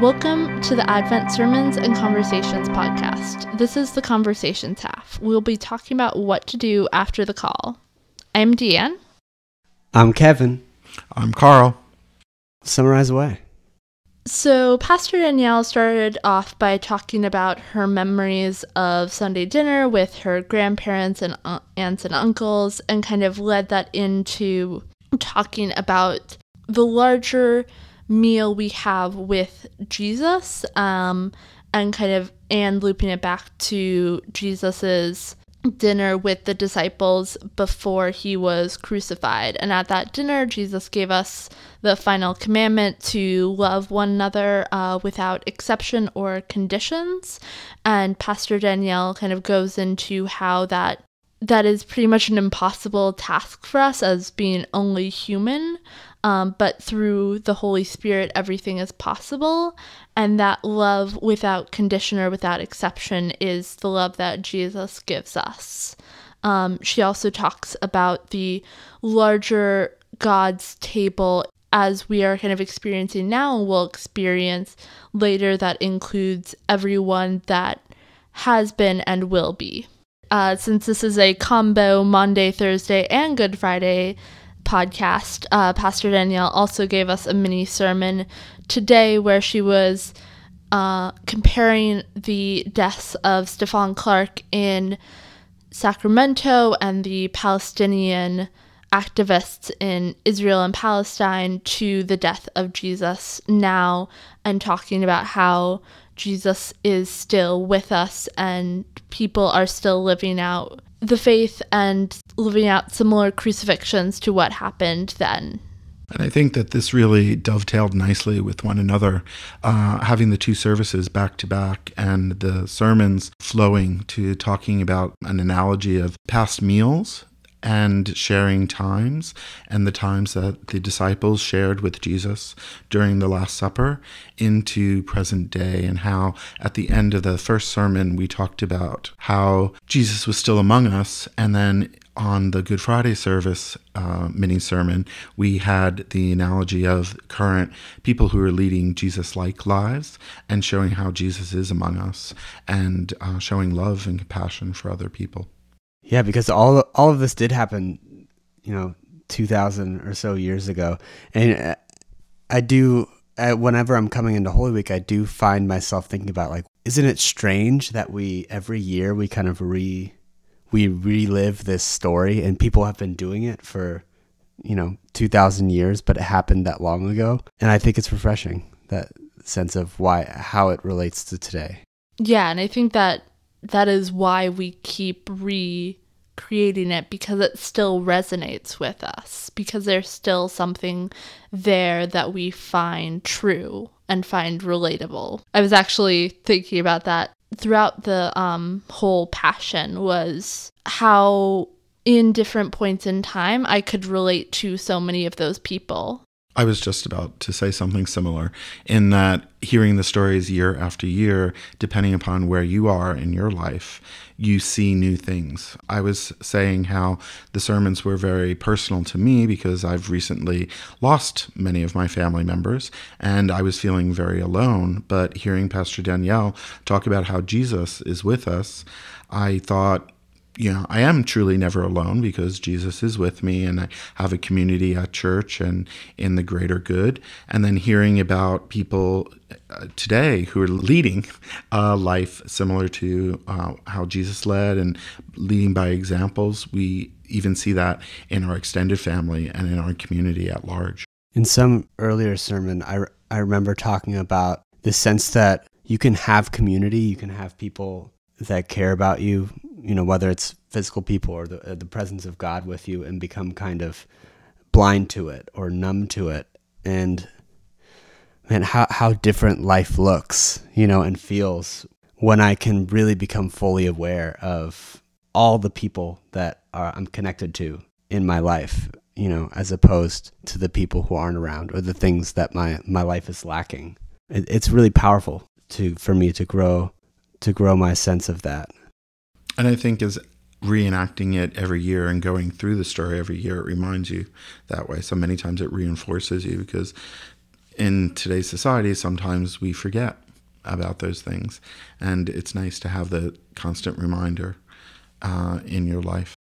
Welcome to the Advent Sermons and Conversations podcast. This is the conversations half. We'll be talking about what to do after the call. I'm Deanne. I'm Kevin. I'm Carl. Summarize away. So, Pastor Danielle started off by talking about her memories of Sunday dinner with her grandparents and aunts and uncles, and kind of led that into talking about the larger meal we have with Jesus, um, and kind of and looping it back to Jesus's dinner with the disciples before he was crucified. And at that dinner, Jesus gave us the final commandment to love one another uh, without exception or conditions. And Pastor Danielle kind of goes into how that that is pretty much an impossible task for us as being only human. Um, but through the Holy Spirit, everything is possible. And that love without condition or without exception is the love that Jesus gives us. Um, she also talks about the larger God's table as we are kind of experiencing now and will experience later, that includes everyone that has been and will be. Uh, since this is a combo Monday, Thursday, and Good Friday podcast, uh, Pastor Danielle also gave us a mini sermon today where she was uh, comparing the deaths of Stephon Clark in Sacramento and the Palestinian activists in Israel and Palestine to the death of Jesus now and talking about how Jesus is still with us and people are still living out the faith and living out similar crucifixions to what happened then. And I think that this really dovetailed nicely with one another, uh, having the two services back to back and the sermons flowing to talking about an analogy of past meals and sharing times and the times that the disciples shared with Jesus during the Last Supper into present day, and how at the end of the first sermon we talked about how Jesus was still among us, and then on the Good Friday service uh, mini sermon, we had the analogy of current people who are leading Jesus like lives and showing how Jesus is among us and uh, showing love and compassion for other people. Yeah, because all all of this did happen, you know, two thousand or so years ago, and uh, I do. Uh, whenever I'm coming into Holy Week, I do find myself thinking about like, isn't it strange that we every year we kind of re we relive this story, and people have been doing it for you know two thousand years, but it happened that long ago, and I think it's refreshing that sense of why how it relates to today. Yeah, and I think that that is why we keep recreating it because it still resonates with us because there's still something there that we find true and find relatable. I was actually thinking about that throughout the um, whole passion was how in different points in time I could relate to so many of those people I was just about to say something similar in that hearing the stories year after year, depending upon where you are in your life, you see new things. I was saying how the sermons were very personal to me because I've recently lost many of my family members and I was feeling very alone. But hearing Pastor Danielle talk about how Jesus is with us, I thought, you know, I am truly never alone because Jesus is with me and I have a community at church and in the greater good. And then hearing about people uh, today who are leading a life similar to uh, how Jesus led and leading by examples, we even see that in our extended family and in our community at large. In some earlier sermon, I, I remember talking about the sense that you can have community, you can have people that care about you you know, whether it's physical people or the, uh, the presence of God with you and become kind of blind to it or numb to it. And man, how, how different life looks, you know, and feels when I can really become fully aware of all the people that are, I'm connected to in my life, you know, as opposed to the people who aren't around or the things that my, my life is lacking. It, it's really powerful to, for me to grow, to grow my sense of that. And I think as reenacting it every year and going through the story every year, it reminds you that way. So many times it reinforces you because in today's society, sometimes we forget about those things. And it's nice to have the constant reminder uh, in your life.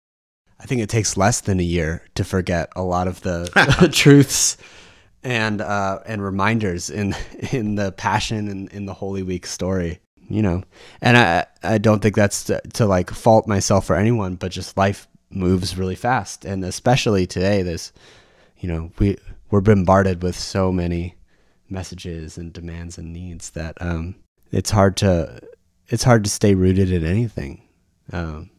I think it takes less than a year to forget a lot of the truths and uh, and reminders in in the Passion and in the Holy Week story. You know, and I I don't think that's to, to like fault myself or anyone, but just life moves really fast, and especially today, this, you know, we we're bombarded with so many messages and demands and needs that um, it's hard to it's hard to stay rooted in anything. Um,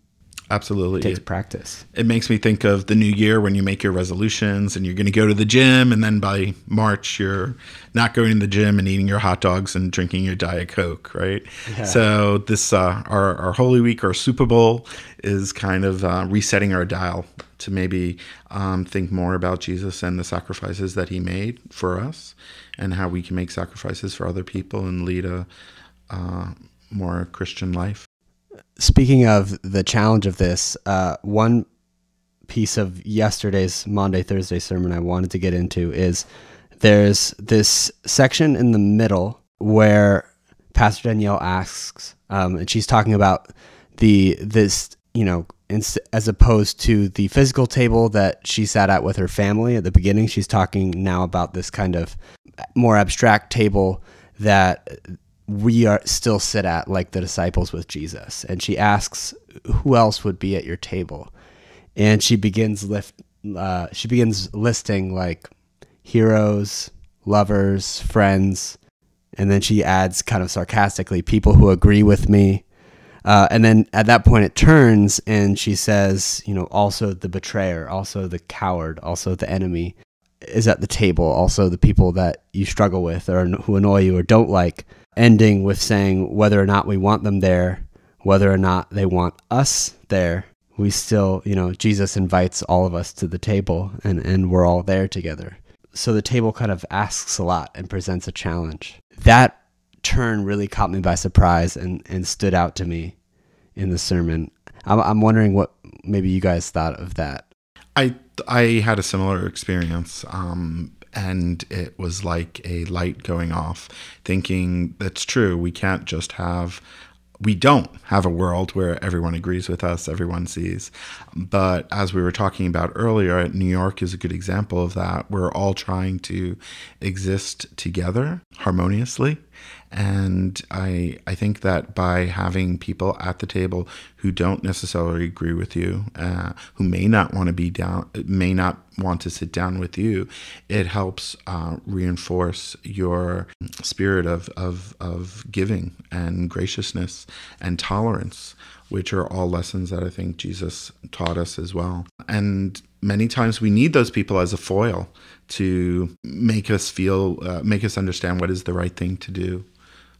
Absolutely. It takes practice. It makes me think of the new year when you make your resolutions and you're going to go to the gym, and then by March, you're not going to the gym and eating your hot dogs and drinking your Diet Coke, right? Yeah. So, this, uh, our, our Holy Week, our Super Bowl, is kind of uh, resetting our dial to maybe um, think more about Jesus and the sacrifices that he made for us and how we can make sacrifices for other people and lead a uh, more Christian life speaking of the challenge of this, uh, one piece of yesterday's Monday Thursday sermon I wanted to get into is there's this section in the middle where Pastor Danielle asks, um, and she's talking about the this you know as opposed to the physical table that she sat at with her family at the beginning. She's talking now about this kind of more abstract table that we are still sit at like the disciples with Jesus. And she asks, "Who else would be at your table?" And she begins lift. Uh, she begins listing like heroes, lovers, friends, and then she adds kind of sarcastically, "People who agree with me." Uh, and then at that point, it turns and she says, "You know, also the betrayer, also the coward, also the enemy." Is at the table, also the people that you struggle with or who annoy you or don't like ending with saying whether or not we want them there, whether or not they want us there, we still, you know, Jesus invites all of us to the table and, and we're all there together. So the table kind of asks a lot and presents a challenge. That turn really caught me by surprise and, and stood out to me in the sermon. I'm, I'm wondering what maybe you guys thought of that. I I had a similar experience. Um, and it was like a light going off, thinking that's true. We can't just have we don't have a world where everyone agrees with us, everyone sees. But as we were talking about earlier, New York is a good example of that. We're all trying to exist together harmoniously. And I, I think that by having people at the table who don't necessarily agree with you, uh, who may not want to be down, may not want to sit down with you, it helps uh, reinforce your spirit of, of, of giving and graciousness and tolerance, which are all lessons that I think Jesus taught us as well. And many times we need those people as a foil to make us feel, uh, make us understand what is the right thing to do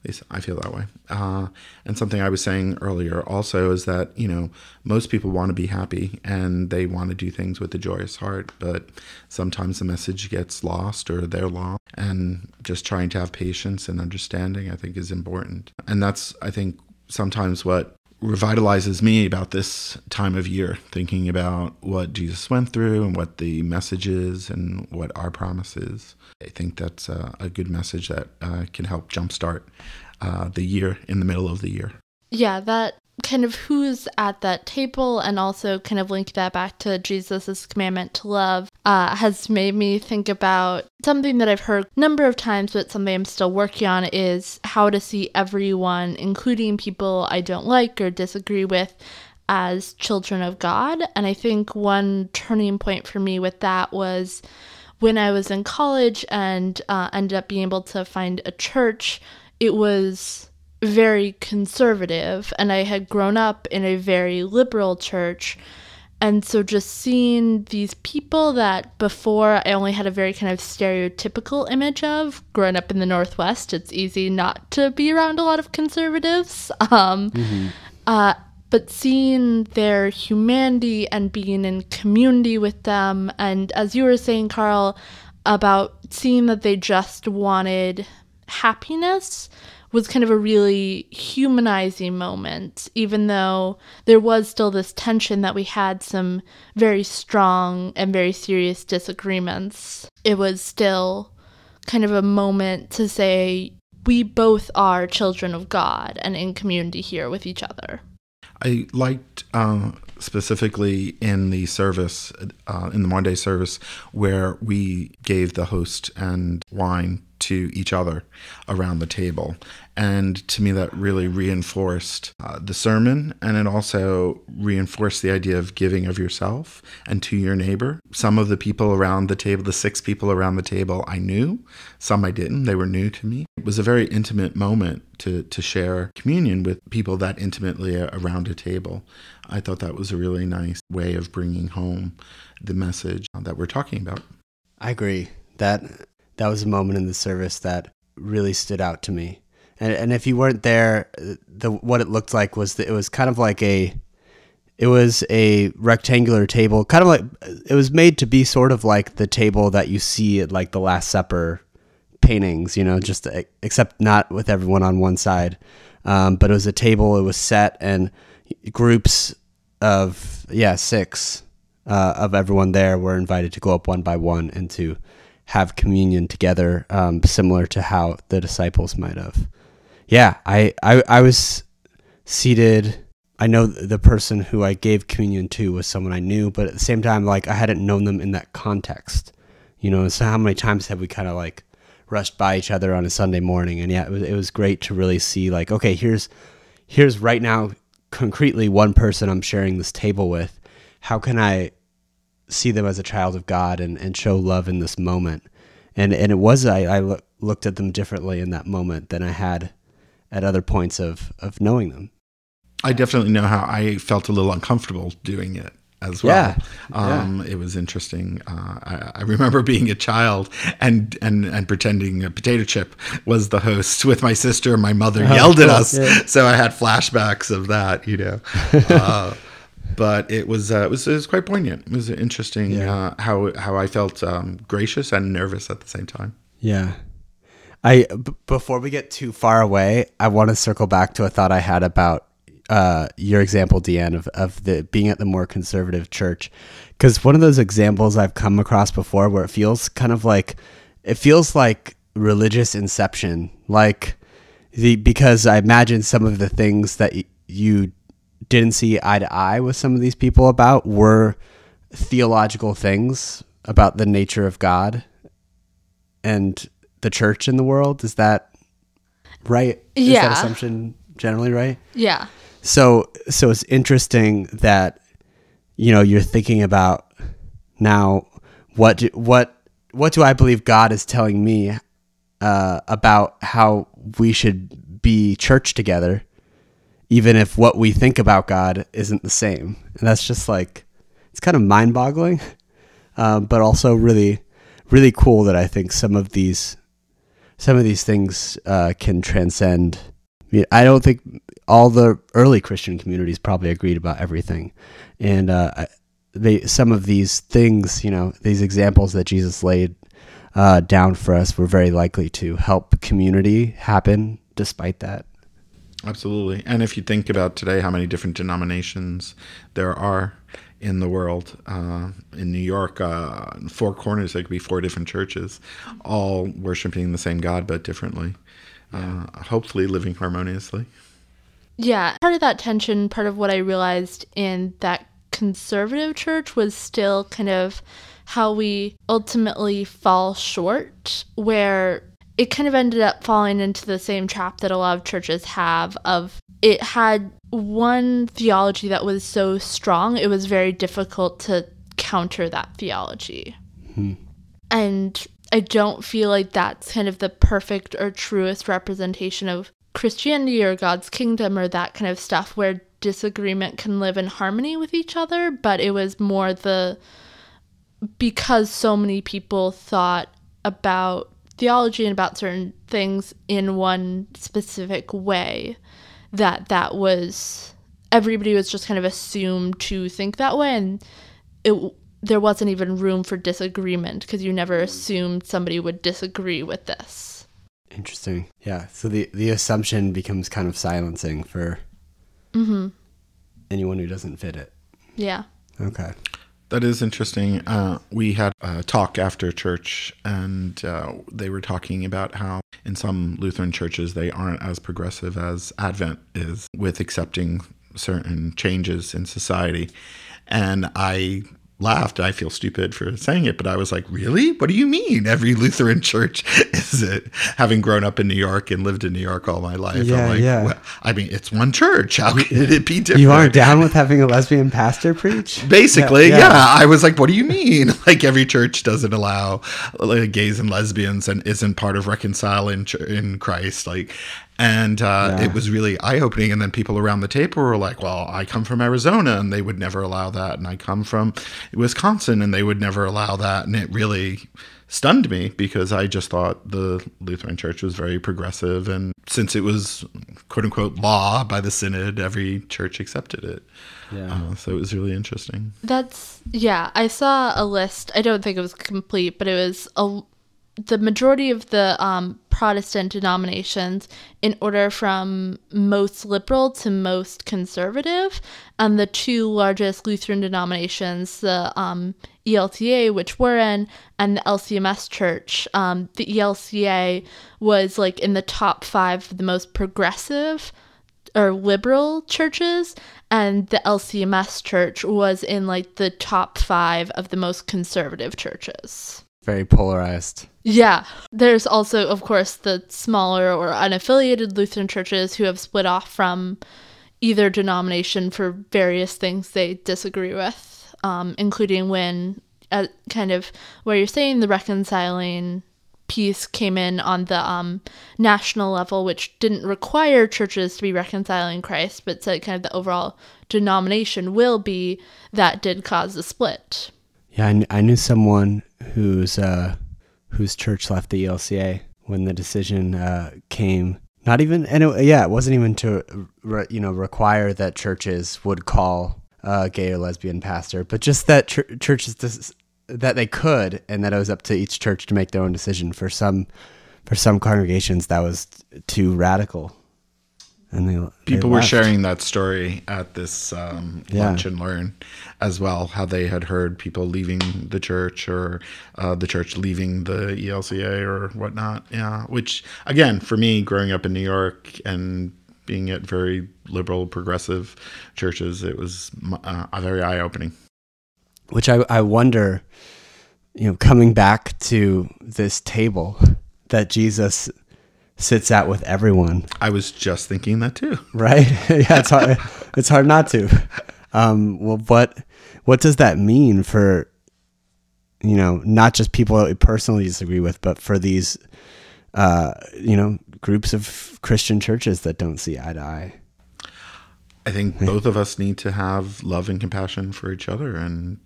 least I feel that way. Uh, and something I was saying earlier also is that, you know, most people want to be happy and they want to do things with a joyous heart, but sometimes the message gets lost or they're lost. And just trying to have patience and understanding, I think, is important. And that's, I think, sometimes what revitalizes me about this time of year, thinking about what Jesus went through and what the message is and what our promise is. I think that's a, a good message that uh, can help jumpstart uh, the year in the middle of the year. Yeah, that kind of who's at that table and also kind of link that back to Jesus's commandment to love uh, has made me think about something that I've heard a number of times, but something I'm still working on is how to see everyone, including people I don't like or disagree with, as children of God. And I think one turning point for me with that was when I was in college and uh, ended up being able to find a church. It was very conservative and I had grown up in a very liberal church. And so just seeing these people that before I only had a very kind of stereotypical image of growing up in the Northwest, it's easy not to be around a lot of conservatives. Um, mm-hmm. uh, but seeing their humanity and being in community with them, and as you were saying, Carl, about seeing that they just wanted happiness was kind of a really humanizing moment, even though there was still this tension that we had some very strong and very serious disagreements. It was still kind of a moment to say we both are children of God and in community here with each other. I liked uh, specifically in the service, uh, in the Monday service, where we gave the host and wine to each other around the table. And to me, that really reinforced uh, the sermon and it also reinforced the idea of giving of yourself and to your neighbor. Some of the people around the table, the six people around the table, I knew, some I didn't. They were new to me. It was a very intimate moment to, to share communion with people that intimately around a table. I thought that was a really nice way of bringing home the message that we're talking about. I agree. That that was a moment in the service that really stood out to me. And and if you weren't there, the what it looked like was that it was kind of like a it was a rectangular table, kind of like it was made to be sort of like the table that you see at like the Last Supper paintings, you know, just except not with everyone on one side. Um, but it was a table. It was set and groups of yeah six uh, of everyone there were invited to go up one by one and to have communion together, um, similar to how the disciples might have. Yeah, I, I, I was seated. I know the person who I gave communion to was someone I knew, but at the same time, like I hadn't known them in that context. You know, so how many times have we kind of like rushed by each other on a Sunday morning? And yeah, it was it was great to really see like, okay, here's here's right now concretely one person I'm sharing this table with. How can I see them as a child of God and, and show love in this moment. And and it was I, I lo- looked at them differently in that moment than I had at other points of of knowing them. I definitely know how I felt a little uncomfortable doing it as well. Yeah, um, yeah. It was interesting. Uh, I, I, remember being a child and, and, and pretending a potato chip was the host with my sister. My mother oh, yelled at us, yeah. so I had flashbacks of that. You know, uh, but it was uh, it was it was quite poignant. It was interesting yeah. uh, how how I felt um, gracious and nervous at the same time. Yeah. I b- before we get too far away, I want to circle back to a thought I had about uh, your example, Deanne, of, of the being at the more conservative church, because one of those examples I've come across before where it feels kind of like it feels like religious inception, like the because I imagine some of the things that y- you didn't see eye to eye with some of these people about were theological things about the nature of God and the church in the world. Is that right? Yeah. Is that assumption generally right? Yeah. So so it's interesting that you know you're thinking about now what do, what what do I believe God is telling me uh, about how we should be church together even if what we think about God isn't the same. And that's just like, it's kind of mind boggling, um, but also really, really cool that I think some of these, some of these things uh, can transcend. I, mean, I don't think all the early Christian communities probably agreed about everything. And uh, they, some of these things, you know, these examples that Jesus laid uh, down for us were very likely to help community happen despite that. Absolutely. And if you think about today, how many different denominations there are in the world, uh, in New York, uh, in four corners, there could be four different churches, all worshiping the same God but differently. Uh, hopefully, living harmoniously. Yeah. Part of that tension, part of what I realized in that conservative church was still kind of how we ultimately fall short, where it kind of ended up falling into the same trap that a lot of churches have of it had one theology that was so strong it was very difficult to counter that theology hmm. and i don't feel like that's kind of the perfect or truest representation of christianity or god's kingdom or that kind of stuff where disagreement can live in harmony with each other but it was more the because so many people thought about theology and about certain things in one specific way that that was everybody was just kind of assumed to think that way and it there wasn't even room for disagreement because you never mm. assumed somebody would disagree with this interesting yeah so the the assumption becomes kind of silencing for mm-hmm. anyone who doesn't fit it yeah okay That is interesting. Uh, we had a talk after church, and uh, they were talking about how in some Lutheran churches they aren't as progressive as Advent is with accepting certain changes in society. And I laughed. I feel stupid for saying it, but I was like, really? What do you mean? Every Lutheran church is it? Having grown up in New York and lived in New York all my life, Yeah, I'm like, yeah. "Well, I mean, it's one church. How could it be different? You aren't down with having a lesbian pastor preach? Basically, Yeah, yeah, yeah. I was like, what do you mean? Like every church doesn't allow like, gays and lesbians and isn't part of reconciling in Christ. Like, and uh, Yeah. it was really eye opening. And then people around the table were like, well, I come from Arizona and they would never allow that. And I come from Wisconsin and they would never allow that. And it really stunned me because I just thought the Lutheran church was very progressive. And since it was quote unquote law by the synod, every church accepted it. Yeah. Uh, so it was really interesting. That's yeah. I saw a list. I don't think it was complete, but it was a the majority of the um, Protestant denominations in order from most liberal to most conservative, and the two largest Lutheran denominations, the um, ELCA, which we're in, and the LCMS Church. Um, the ELCA was like in the top five of the most progressive or liberal churches and the LCMS church was in like the top 5 of the most conservative churches. Very polarized. Yeah, there's also of course the smaller or unaffiliated Lutheran churches who have split off from either denomination for various things they disagree with, um, including when uh, kind of where you're saying the reconciling piece came in on the um, national level, which didn't require churches to be reconciling Christ, but said kind of the overall denomination will be, that did cause a split. Yeah, I, kn- I knew someone whose uh, whose church left the ELCA when the decision uh, came. Not even, and it, yeah, it wasn't even to re, you know require that churches would call a gay or lesbian pastor, but just that ch- churches dis- that they could, and that it was up to each church to make their own decision. For some, for some congregations, that was too radical, and they they People were sharing that story at this um, Yeah. lunch and learn as well, how they had heard people leaving the church or uh, the church leaving the ELCA or whatnot. Yeah, which again, for me, growing up in New York and being at very liberal, progressive churches, it was uh, very eye opening. which I, I wonder, you know, coming back to this table that Jesus sits at with everyone, I was just thinking that too. right? yeah, it's hard, it's hard not to. Um, well, what what does that mean for, you know, not just people that we personally disagree with, but for these, uh, you know, groups of Christian churches that don't see eye to eye? I think both of us need to have love and compassion for each other and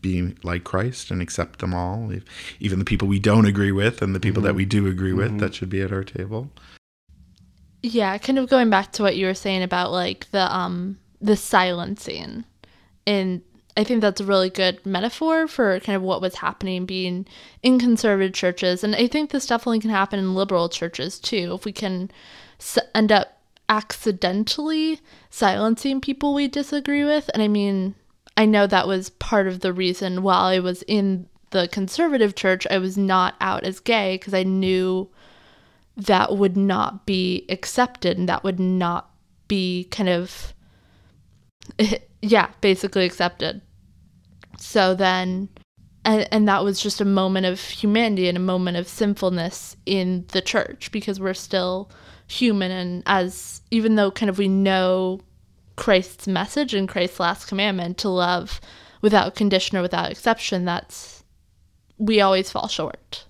be like Christ and accept them all, if- even the people we don't agree with and the people that we do agree with that should be at our table. Yeah, kind of going back to what you were saying about like the um the silencing. And I think that's a really good metaphor for kind of what was happening being in conservative churches. And I think this definitely can happen in liberal churches too. If we can s- end up accidentally silencing people we disagree with. And I mean, I know that was part of the reason while I was in the conservative church, I was not out as gay because I knew that would not be accepted and that would not be kind of yeah basically accepted. So then and, and that was just a moment of humanity and a moment of sinfulness in the church because we're still human and as even though kind of we know christ's message and christ's last commandment to love without condition or without exception that's we always fall short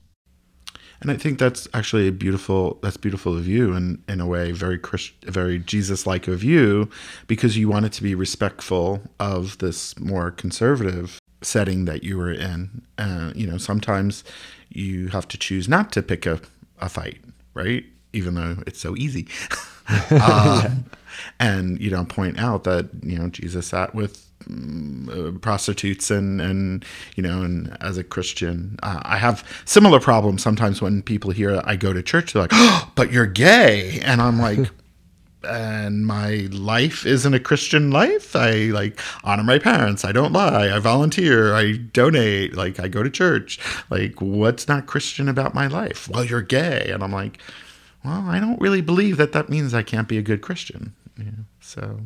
And I think that's actually a beautiful that's beautiful of you and in a way very Christ, very Jesus like of you because you wanted to be respectful of this more conservative setting that you were in. Uh, you know, sometimes you have to choose not to pick a, a fight, right? Even though it's so easy. um, And you know, point out that you know Jesus sat with mm, uh, prostitutes and and you know and as a christian uh, i have similar problems sometimes when people hear i go to church they're like oh, but you're gay and i'm like and my life isn't a Christian life. I like honor my parents. I don't lie. I volunteer. I donate. Like I go to church. Like what's not Christian about my life? Well, you're gay, and I'm like, well, I don't really believe that that means I can't be a good Christian. Yeah, so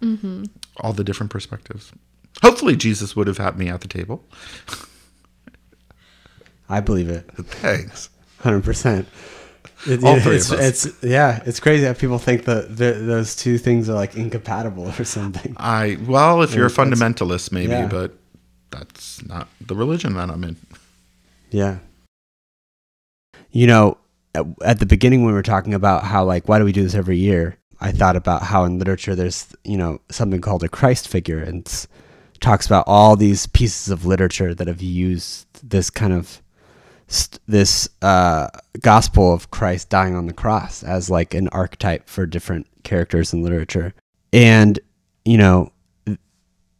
mm-hmm. all the different perspectives. Hopefully, Jesus would have had me at the table. I believe it. Thanks. Hundred percent. It, All three it's, of us. it's yeah, it's crazy that people think that the, those two things are like incompatible or something. I well, if you're a fundamentalist, maybe, yeah. but that's not the religion that I'm in. Yeah. You know, at, at the beginning when we were talking about how like why do we do this every year, I thought about how in literature there's you know something called a Christ figure and talks about all these pieces of literature that have used this kind of st- this uh, gospel of Christ dying on the cross as like an archetype for different characters in literature, and you know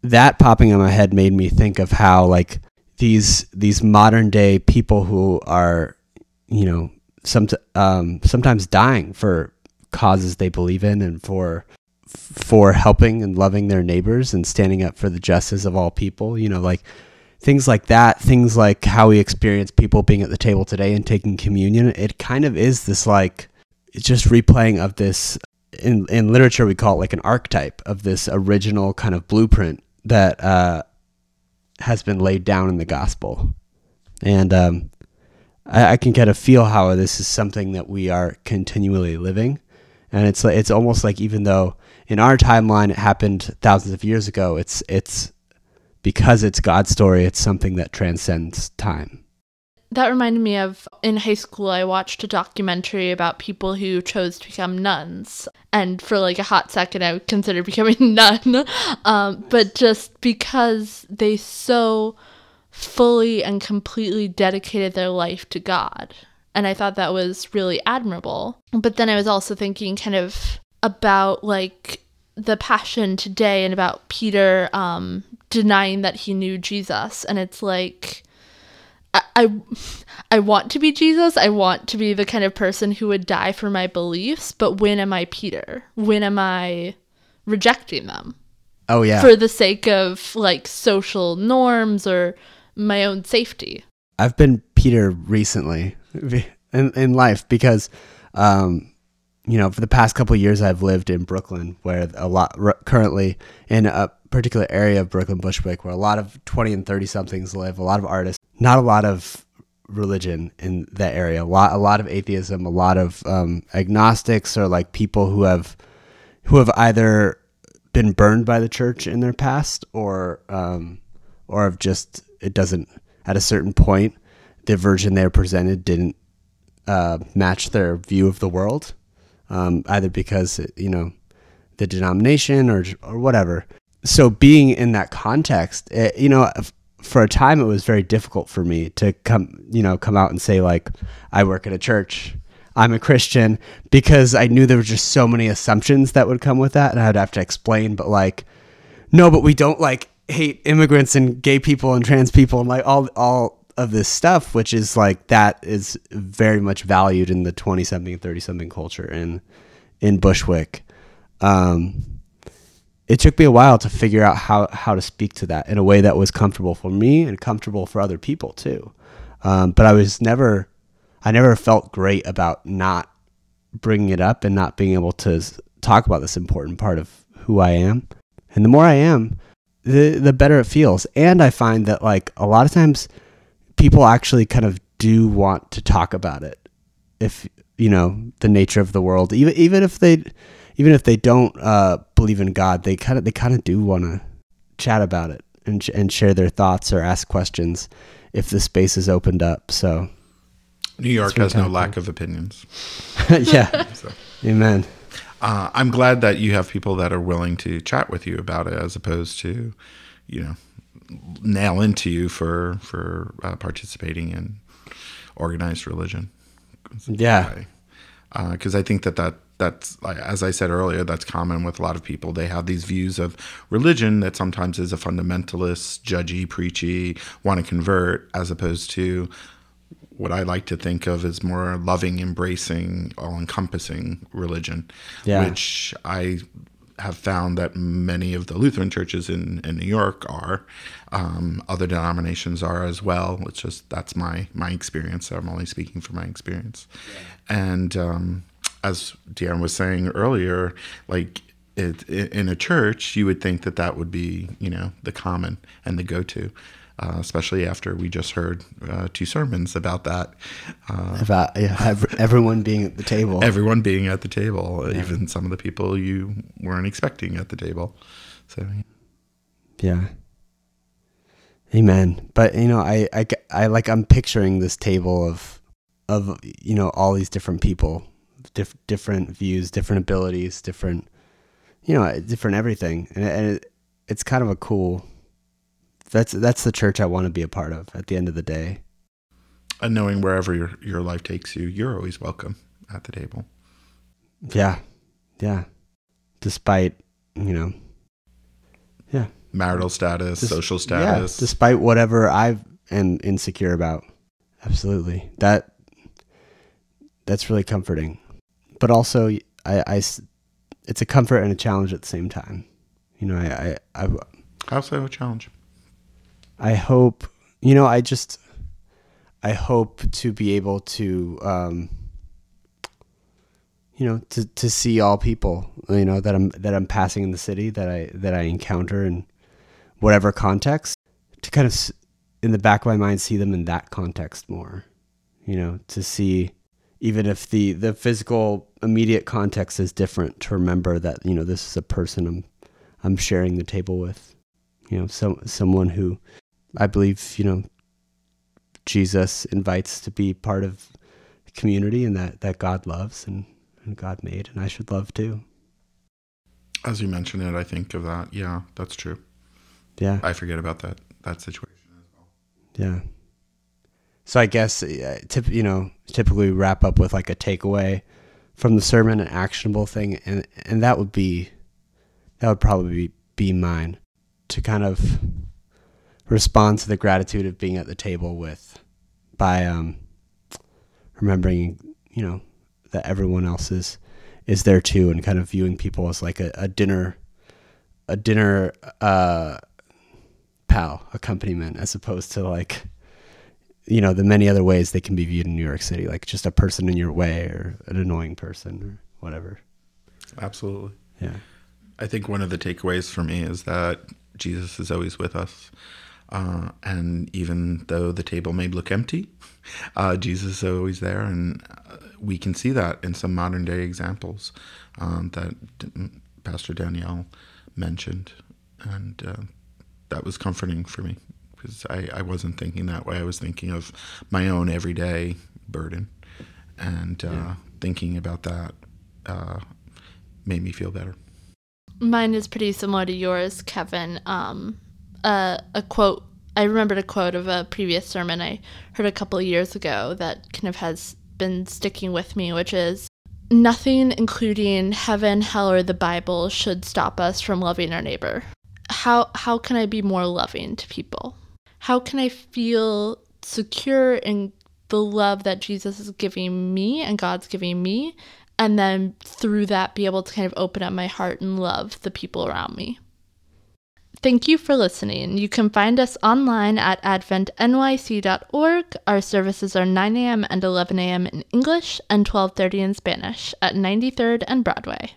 that popping in my head made me think of how like these these modern day people who are you know some um, sometimes dying for causes they believe in and for for helping and loving their neighbors and standing up for the justice of all people you know like things like that things like how we experience people being at the table today and taking communion it kind of is this like it's just replaying of this in in literature we call it like an archetype of this original kind of blueprint that uh has been laid down in the gospel. And um I, I can kind of feel how this is something that we are continually living and it's like it's almost like even though in our timeline it happened thousands of years ago it's it's because it's God's story it's something that transcends time That reminded me of in high school, I watched a documentary about people who chose to become nuns. And for like a hot second, I considered becoming a nun. Um, but just because they so fully and completely dedicated their life to God. And I thought that was really admirable. But then I was also thinking kind of about like the passion today and about Peter um, denying that he knew Jesus. And it's like, I, I I want to be Jesus. I want to be the kind of person who would die for my beliefs, but when am I Peter? When am I rejecting them oh yeah for the sake of like social norms or my own safety? I've been Peter recently in, in life because, um, you know, for the past couple years, I've lived in Brooklyn, where a lot currently in a particular area of Brooklyn, Bushwick, where a lot of 20 and 30 somethings live, a lot of artists, not a lot of religion in that area, a lot, a lot of atheism, a lot of um, agnostics or like people who have, who have either been burned by the church in their past or, um, or have just, it doesn't, at a certain point, the version they presented didn't uh, match their view of the world, um, either because you know the denomination or or whatever. So being in that context, it, you know, for a time it was very difficult for me to come, you know, come out and say like, I work at a church. I'm a Christian because I knew there were just so many assumptions that would come with that, and I'd have to explain. But like, no, but we don't like hate immigrants and gay people and trans people and like all all of this stuff, which is like that is very much valued in the twenty something, thirty something culture in in Bushwick. Um, it took me a while to figure out how how to speak to that in a way that was comfortable for me and comfortable for other people too. Um, but I was never, I never felt great about not bringing it up and not being able to talk about this important part of who I am. And the more I am, the the better it feels. And I find that like a lot of times people actually kind of do want to talk about it if you know the nature of the world. Even even if they even if they don't uh, believe in God they kind of they kind of do want to chat about it and sh- and share their thoughts or ask questions if the space is opened up. So New York has no lack of opinions. yeah. So. amen. Uh, I'm glad that you have people that are willing to chat with you about it, as opposed to, you know, nail into you for for uh, participating in organized religion. yeah because I think that that that's as I said earlier, that's common with a lot of people. They have these views of religion that sometimes is a fundamentalist, judgy, preachy, want to convert, as opposed to what I like to think of as more loving, embracing, all encompassing religion, Yeah. which I have found that many of the Lutheran churches in, in New York are. Um, other denominations are as well. It's just that's my my experience. I'm only speaking from my experience. And um, as Deanne was saying earlier, like it, in a church, you would think that that would be you know the common and the go to. Uh, especially after we just heard uh, two sermons about that. Uh, About yeah, everyone being at the table. everyone being at the table, even some of the people you weren't expecting at the table. So Yeah. Amen. But you know, I, I, I like I'm picturing this table of of you know all these different people, diff- different views, different abilities, different you know different everything, and, and it, it's kind of a cool. That's that's the church I want to be a part of. At the end of the day, and knowing wherever your your life takes you, you're always welcome at the table. yeah, yeah. Despite you know, yeah, Marital status, Dis- social yeah, status. despite whatever I am insecure about. Absolutely. That that's really comforting. But also I, I it's a comfort and a challenge at the same time. You know, I I I, How's that a challenge? I hope, you know, I just I hope to be able to um you know, to, to see all people, you know, that I'm that I'm passing in the city that I that I encounter in whatever context to kind of in the back of my mind see them in that context more. You know, to see even if the the physical immediate context is different to remember that, you know, this is a person I'm I'm sharing the table with. You know, some someone who I believe, you know, Jesus invites to be part of community and that, that God loves and, and God made and I should love too. As you mention it, I think of that. Yeah, that's true. Yeah. I forget about that that situation. As well. Yeah. So I guess uh, tip, you know, typically we wrap up with like a takeaway from the sermon, an actionable thing, and and that would be that would probably be, be mine to kind of respond to the gratitude of being at the table with by um remembering, you know, that everyone else is is there too and kind of viewing people as like a, a dinner a dinner uh pal accompaniment as opposed to like you know the many other ways they can be viewed in New York City like just a person in your way or an annoying person or whatever Absolutely. yeah I think one of the takeaways for me is that Jesus is always with us. Uh, and even though the table may look empty, uh, Jesus is always there. And uh, we can see that in some modern day examples um, that Pastor Danielle mentioned. And uh, that was comforting for me because I, I wasn't thinking that way. I was thinking of my own everyday burden. And uh, thinking about that uh, made me feel better. Mine is pretty similar to yours, Kevin. Um, uh, a quote. I remembered a quote of a previous sermon I heard a couple years ago that kind of has been sticking with me, which is nothing, including heaven, hell, or the Bible, should stop us from loving our neighbor. How how can I be more loving to people? How can I feel secure in the love that Jesus is giving me and God's giving me, and then through that be able to kind of open up my heart and love the people around me. Thank you for listening. You can find us online at adventnyc.org. Our services are 9 a.m. and 11 a.m. in English and 12:30 in Spanish at 93rd and Broadway.